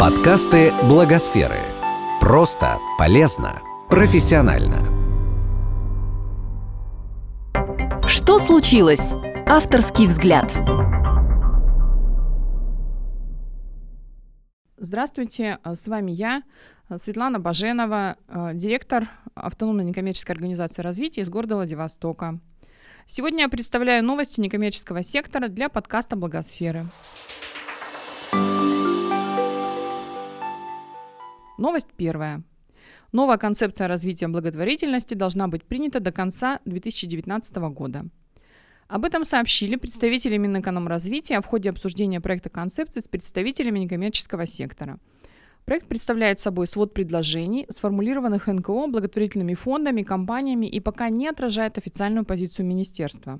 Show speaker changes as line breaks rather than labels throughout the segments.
Подкасты Благосферы. Просто, полезно, профессионально.
Что случилось? Авторский взгляд.
Здравствуйте, с вами я, Светлана Баженова, директор автономной некоммерческой организации развития из города Владивостока. Сегодня я представляю новости некоммерческого сектора для подкаста «Благосферы». Новость первая. Новая концепция развития благотворительности должна быть принята до конца 2019 года. Об этом сообщили представители Минэкономразвития в ходе обсуждения проекта концепции с представителями некоммерческого сектора. Проект представляет собой свод предложений, сформулированных НКО, благотворительными фондами, компаниями и пока не отражает официальную позицию министерства.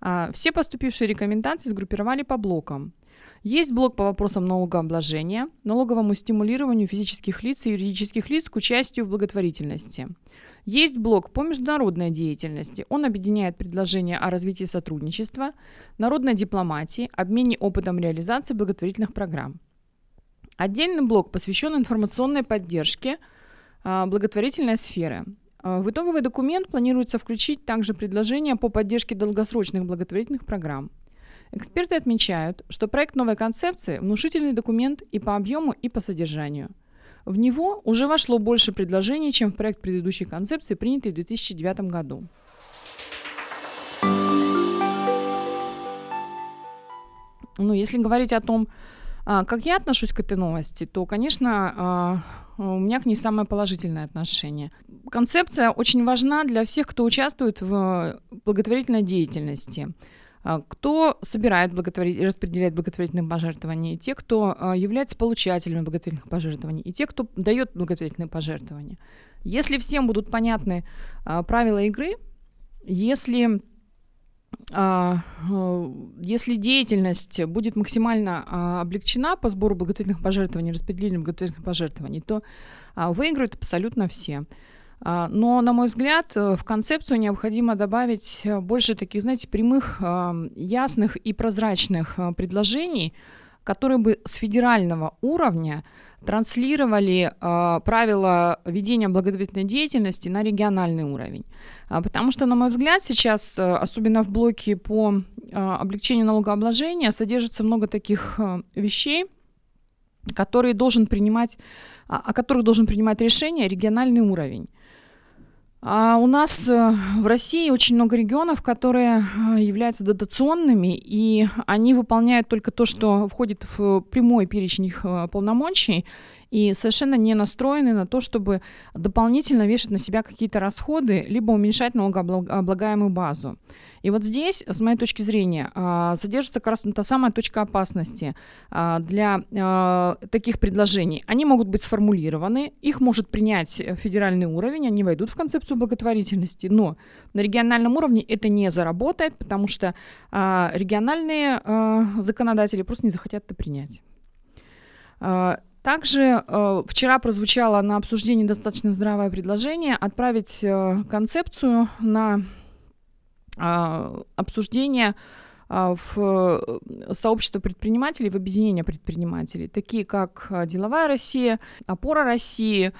А, все поступившие рекомендации сгруппировали по блокам. Есть блок по вопросам налогообложения, налоговому стимулированию физических лиц и юридических лиц к участию в благотворительности. Есть блок по международной деятельности. Он объединяет предложения о развитии сотрудничества, народной дипломатии, обмене опытом реализации благотворительных программ. Отдельный блок посвящен информационной поддержке а, благотворительной сферы. А, в итоговый документ планируется включить также предложения по поддержке долгосрочных благотворительных программ. Эксперты отмечают, что проект новой концепции – внушительный документ и по объему, и по содержанию. В него уже вошло больше предложений, чем в проект предыдущей концепции, принятый в 2009 году. Ну, если говорить о том, а, как я отношусь к этой новости, то, конечно, а, у меня к ней самое положительное отношение. Концепция очень важна для всех, кто участвует в благотворительной деятельности. А, кто собирает благотворитель, распределяет благотворительные пожертвования, и те, кто а, является получателями благотворительных пожертвований, и те, кто дает благотворительные пожертвования. Если всем будут понятны а, правила игры, если если деятельность будет максимально облегчена по сбору благотворительных пожертвований, распределению благотворительных пожертвований, то выиграют абсолютно все. А, но, на мой взгляд, э, в концепцию необходимо добавить э, больше таких, знаете, прямых, а, ясных и прозрачных э, предложений, которые бы с федерального уровня транслировали э, правила ведения благотворительной деятельности на региональный уровень. А, потому что, на мой взгляд, сейчас, особенно в блоке по э, облегчению налогообложения, содержится много таких э, вещей, которые должен принимать, о которых должен принимать решение региональный уровень. А у нас э, в России очень много регионов, которые э, являются дотационными, и они выполняют только то, что входит в прямой перечень их э, полномочий, и совершенно не настроены на то, чтобы дополнительно вешать на себя какие-то расходы, либо уменьшать налогооблагаемую базу. И вот здесь, с моей точки зрения, содержится как раз та самая точка опасности для таких предложений. Они могут быть сформулированы, их может принять федеральный уровень, они войдут в концепцию благотворительности, но на региональном уровне это не заработает, потому что региональные законодатели просто не захотят это принять. Также э, вчера прозвучало на обсуждении достаточно здравое предложение отправить э, концепцию на э, обсуждение э, в сообщество предпринимателей, в объединение предпринимателей, такие как Деловая Россия, Опора России,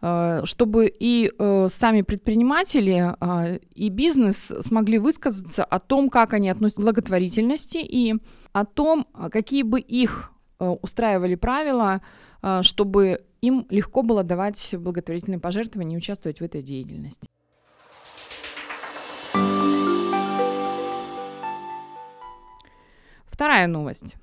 чтобы и э, сами предприниматели и бизнес смогли высказаться о том, как они относятся к благотворительности и о том, какие бы их устраивали правила чтобы им легко было давать благотворительные пожертвования и участвовать в этой деятельности. Вторая новость.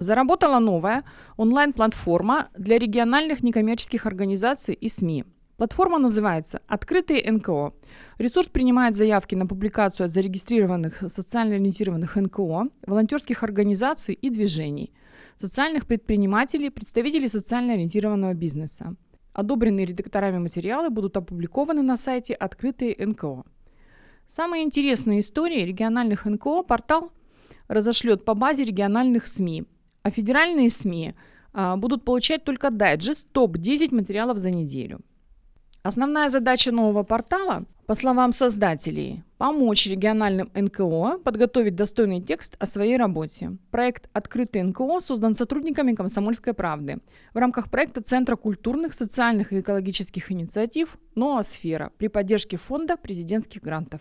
Заработала новая онлайн-платформа для региональных некоммерческих организаций и СМИ. Платформа называется «Открытые НКО». Ресурс принимает заявки на публикацию от зарегистрированных социально ориентированных НКО, волонтерских организаций и движений – социальных предпринимателей, представителей социально ориентированного бизнеса. Одобренные редакторами материалы будут опубликованы на сайте «Открытые НКО». Самые интересные истории региональных НКО портал разошлет по базе региональных СМИ, а федеральные СМИ а, будут получать только дайджест топ-10 материалов за неделю. Основная задача нового портала по словам создателей, помочь региональным НКО подготовить достойный текст о своей работе. Проект «Открытый НКО» создан сотрудниками «Комсомольской правды» в рамках проекта Центра культурных, социальных и экологических инициатив «Ноосфера» при поддержке Фонда президентских грантов.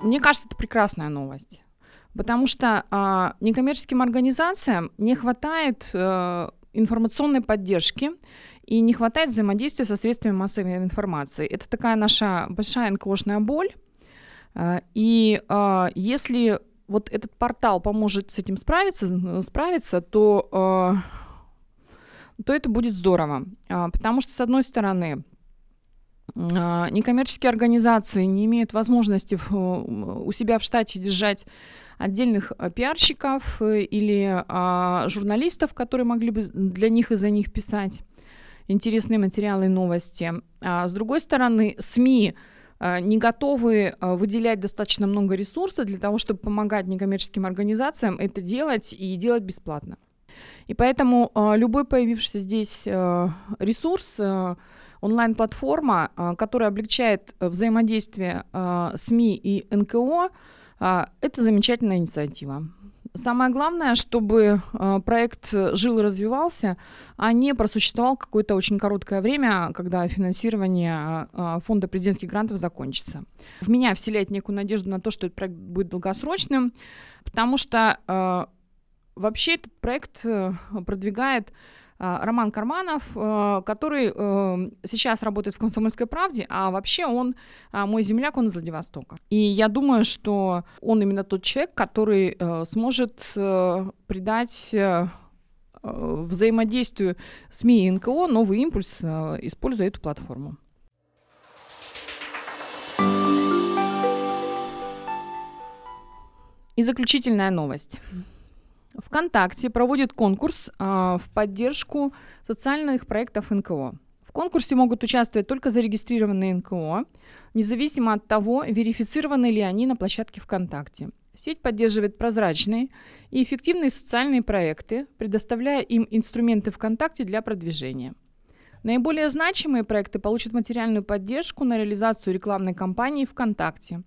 Мне кажется, это прекрасная новость. Потому что а, некоммерческим организациям не хватает а, информационной поддержки и не хватает взаимодействия со средствами массовой информации. Это такая наша большая НКОшная боль. А, и а, если вот этот портал поможет с этим справиться, справиться то, а, то это будет здорово. Потому что, с одной стороны, некоммерческие организации не имеют возможности у себя в штате держать отдельных пиарщиков э, или журналистов, которые могли бы для них и за них писать интересные материалы и новости. А с другой стороны, СМИ а, не готовы а, выделять достаточно много ресурсов для того, чтобы помогать некоммерческим организациям это делать и делать бесплатно. И поэтому а, любой появившийся здесь ресурс, онлайн-платформа, которая облегчает взаимодействие СМИ и НКО, это замечательная инициатива. Самое главное, чтобы э, проект жил и развивался, а не просуществовал какое-то очень короткое время, когда финансирование э, фонда президентских грантов закончится. В меня вселяет некую надежду на то, что этот проект будет долгосрочным, потому что э, вообще этот проект э, продвигает а, Роман Карманов, э, который э, сейчас работает в «Комсомольской правде», а вообще он а, мой земляк, он из Владивостока. И я думаю, что он именно тот человек, который э, сможет придать взаимодействию СМИ и НКО новый импульс, используя эту платформу. И заключительная новость. ВКонтакте проводит конкурс а, в поддержку социальных проектов НКО. В конкурсе могут участвовать только зарегистрированные НКО, независимо от того, верифицированы ли они на площадке ВКонтакте. Сеть поддерживает прозрачные и эффективные социальные проекты, предоставляя им инструменты ВКонтакте для продвижения. Наиболее значимые проекты получат материальную поддержку на реализацию рекламной кампании ВКонтакте,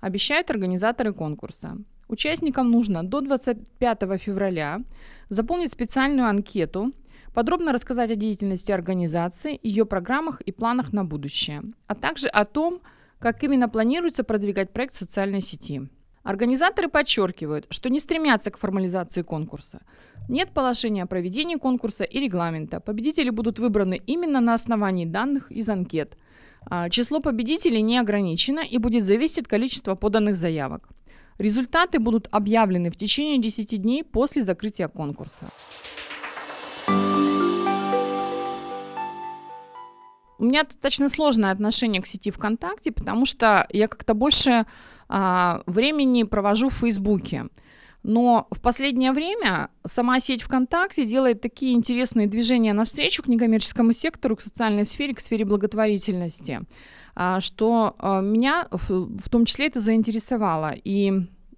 обещают организаторы конкурса. Участникам нужно до 25 февраля заполнить специальную анкету, подробно рассказать о деятельности организации, ее программах и планах на будущее, а также о том, как именно планируется продвигать проект в социальной сети. Организаторы подчеркивают, что не стремятся к формализации конкурса. Нет положения о проведении конкурса и регламента. Победители будут выбраны именно на основании данных из анкет. А, число победителей не ограничено и будет зависеть от количества поданных заявок. Результаты будут объявлены в течение 10 дней после закрытия конкурса. У меня достаточно сложное отношение к сети ВКонтакте, потому что я как-то больше а, времени провожу в Фейсбуке. Но в последнее время сама сеть ВКонтакте делает такие интересные движения навстречу к некоммерческому сектору, к социальной сфере, к сфере благотворительности. А, что а, меня в том числе это заинтересовало. И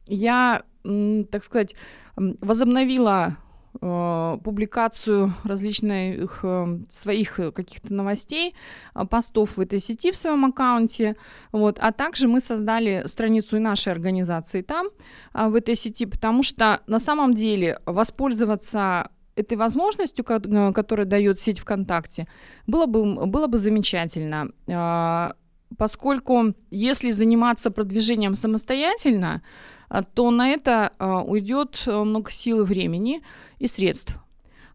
я, так сказать, возобновила а, публикацию различных своих каких-то новостей, постов в этой сети в своем аккаунте. Вот. А также мы создали страницу и нашей организации там, в этой сети, потому что на самом деле воспользоваться этой возможностью, которую дает сеть ВКонтакте, было бы, было бы замечательно поскольку если заниматься продвижением самостоятельно, а, то на это а, уйдет э, много сил и времени и средств.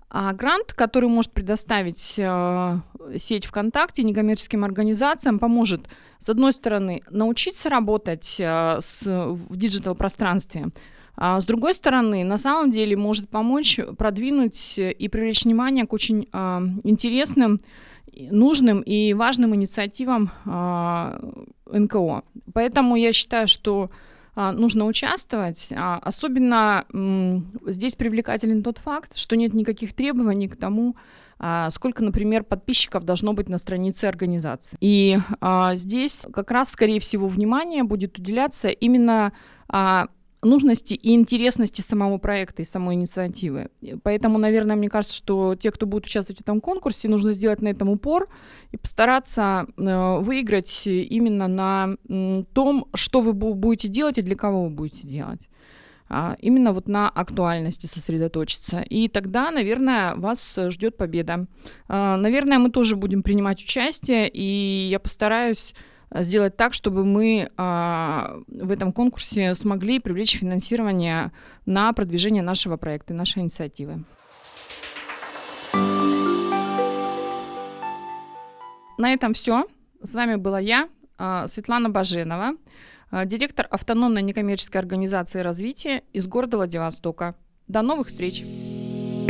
А грант, который может предоставить э, сеть ВКонтакте некоммерческим организациям, поможет, с одной стороны, научиться работать э, с, в диджитал-пространстве, а с другой стороны, на самом деле может помочь продвинуть и привлечь внимание к очень интересным нужным и важным инициативам а, НКО. Поэтому я считаю, что а, нужно участвовать. А, особенно здесь привлекателен тот факт, что нет никаких требований к тому, сколько, например, подписчиков должно быть на странице организации. И здесь как раз, скорее всего, внимание будет уделяться именно нужности и интересности самого проекта и самой инициативы. Поэтому, наверное, мне кажется, что те, кто будет участвовать в этом конкурсе, нужно сделать на этом упор и постараться э, выиграть именно на том, что вы будете делать и для кого вы будете делать а именно вот на актуальности сосредоточиться. И тогда, наверное, вас ждет победа. А, наверное, мы тоже будем принимать участие, и я постараюсь сделать так, чтобы мы а, в этом конкурсе смогли привлечь финансирование на продвижение нашего проекта, нашей инициативы. На этом все. С вами была я, а, Светлана Баженова, а, директор автономной некоммерческой организации развития из города Владивостока. До новых встреч!